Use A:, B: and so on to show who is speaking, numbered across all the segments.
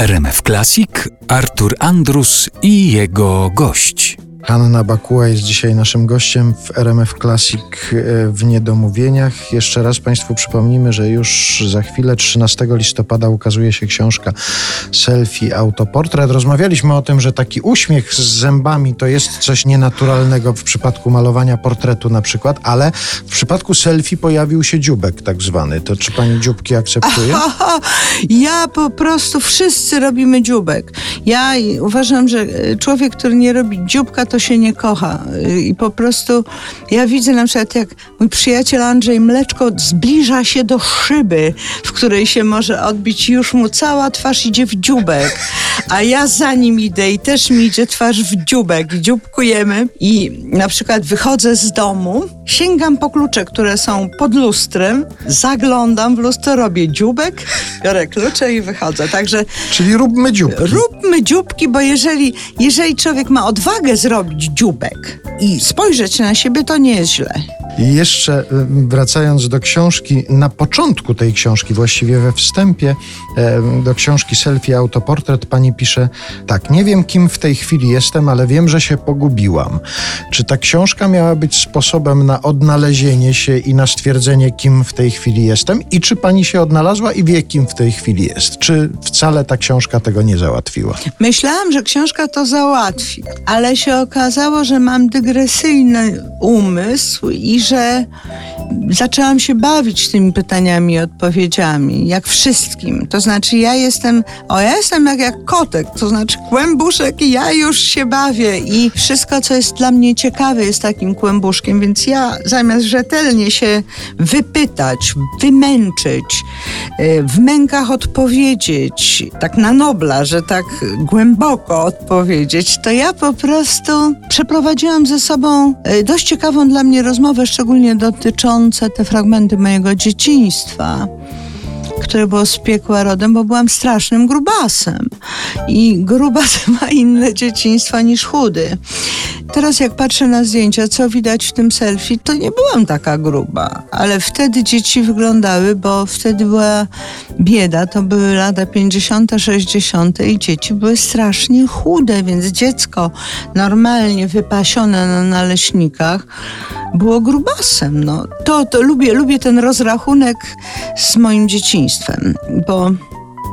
A: RMF Classic Artur Andrus i jego gość.
B: Hanna Bakuła jest dzisiaj naszym gościem w RMF Classic e, w Niedomówieniach. Jeszcze raz Państwu przypomnimy, że już za chwilę, 13 listopada, ukazuje się książka Selfie Autoportret. Rozmawialiśmy o tym, że taki uśmiech z zębami to jest coś nienaturalnego w przypadku malowania portretu na przykład, ale w przypadku selfie pojawił się dziubek tak zwany. To czy Pani dzióbki akceptuje?
C: Ja po prostu wszyscy robimy dzióbek. Ja uważam, że e, człowiek, który nie robi dzióbka, to się nie kocha. I po prostu ja widzę na przykład, jak mój przyjaciel Andrzej Mleczko zbliża się do szyby, w której się może odbić już mu cała twarz idzie w dziubek. A ja za nim idę i też mi idzie twarz w dziubek. Dziubkujemy i na przykład wychodzę z domu, sięgam po klucze, które są pod lustrem, zaglądam w lustro, robię dziubek, biorę klucze i wychodzę. Także
B: Czyli róbmy dzióbki.
C: róbmy dzióbki, bo jeżeli, jeżeli człowiek ma odwagę zrobić dzióbek i spojrzeć na siebie, to nie jest źle.
B: Jeszcze y, wracając do książki, na początku tej książki, właściwie we wstępie e, do książki Selfie Autoportret, pani pisze tak, nie wiem kim w tej chwili jestem, ale wiem, że się pogubiłam. Czy ta książka miała być sposobem na odnalezienie się i na stwierdzenie, kim w tej chwili jestem? I czy pani się odnalazła i wie, kim w tej chwili jest? Czy wcale ta książka tego nie załatwiła?
C: Myślałam, że książka to załatwi, ale się okazało, że mam dygresyjny umysł i że zaczęłam się bawić tymi pytaniami i odpowiedziami, jak wszystkim. To znaczy, ja jestem, o ja jestem jak, jak kotek, to znaczy kłębuszek i ja już się bawię i wszystko, co jest dla mnie ciekawe, jest takim kłębuszkiem, więc ja zamiast rzetelnie się wypytać, wymęczyć, y, w mękach odpowiedzieć, tak na Nobla, że tak głęboko odpowiedzieć, to ja po prostu przeprowadziłam ze sobą y, dość ciekawą dla mnie rozmowę, szczególnie te fragmenty mojego dzieciństwa które było z piekła rodem, bo byłam strasznym grubasem. I grubas ma inne dzieciństwa niż chudy. Teraz jak patrzę na zdjęcia, co widać w tym selfie, to nie byłam taka gruba. Ale wtedy dzieci wyglądały, bo wtedy była bieda, to były lata 50., 60. i dzieci były strasznie chude, więc dziecko normalnie wypasione na naleśnikach było grubasem. No. To, to lubię, lubię ten rozrachunek z moim dzieciństwem, bo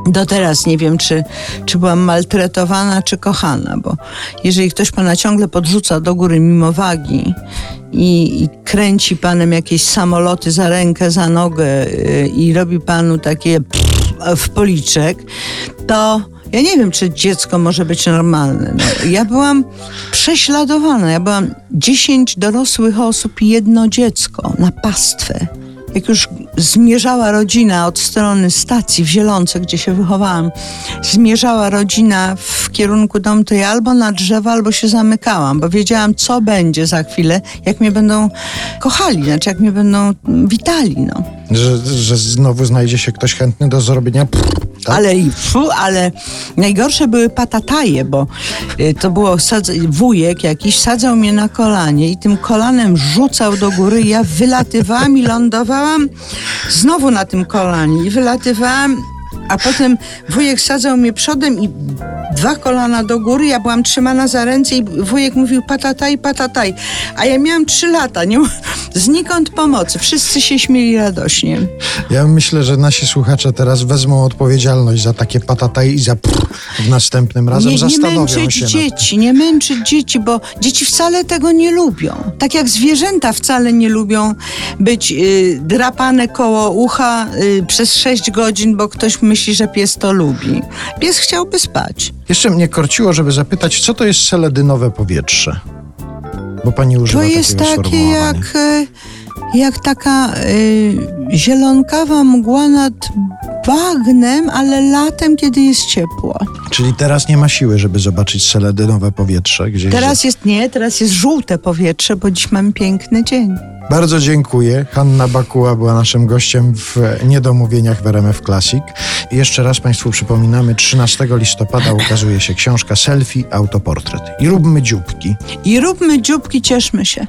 C: do teraz nie wiem, czy, czy byłam maltretowana, czy kochana, bo jeżeli ktoś pana ciągle podrzuca do góry mimo wagi i, i kręci panem jakieś samoloty za rękę, za nogę yy, i robi panu takie w policzek, to ja nie wiem, czy dziecko może być normalne. No, ja byłam prześladowana. Ja byłam 10 dorosłych osób i jedno dziecko na pastwę. Jak już zmierzała rodzina od strony stacji w Zielonce, gdzie się wychowałam, zmierzała rodzina w kierunku domu, to ja albo na drzewo, albo się zamykałam, bo wiedziałam, co będzie za chwilę, jak mnie będą kochali, znaczy jak mnie będą witali. No.
B: Że, że znowu znajdzie się ktoś chętny do zrobienia tak?
C: Ale i fu, ale najgorsze były patataje, bo y, to było wujek jakiś sadzał mnie na kolanie i tym kolanem rzucał do góry. Ja wylatywałam i lądowałam znowu na tym kolanie i wylatywałam. A potem wujek sadzał mnie przodem i dwa kolana do góry, ja byłam trzymana za ręce i wujek mówił patataj, patataj. A ja miałam trzy lata, nie, znikąd pomocy. Wszyscy się śmieli radośnie.
B: Ja myślę, że nasi słuchacze teraz wezmą odpowiedzialność za takie patataj i za prr w następnym razem
C: Nie, nie
B: zastanowią
C: męczyć dzieci, nie męczyć dzieci, bo dzieci wcale tego nie lubią. Tak jak zwierzęta wcale nie lubią być y, drapane koło ucha y, przez 6 godzin, bo ktoś myśli, że pies to lubi. Pies chciałby spać.
B: Jeszcze mnie korciło, żeby zapytać, co to jest seledynowe powietrze? Bo pani używa
C: To jest takie jak, y, jak taka y, zielonkawa mgła nad bagnem, ale latem, kiedy jest ciepło.
B: Czyli teraz nie ma siły, żeby zobaczyć seledynowe powietrze gdzieś.
C: Teraz jest nie, teraz jest żółte powietrze, bo dziś mamy piękny dzień.
B: Bardzo dziękuję. Hanna Bakuła była naszym gościem w Niedomówieniach w RMF Classic. Jeszcze raz Państwu przypominamy, 13 listopada ukazuje się książka Selfie Autoportret. I róbmy dzióbki.
C: I róbmy dzióbki, cieszmy się.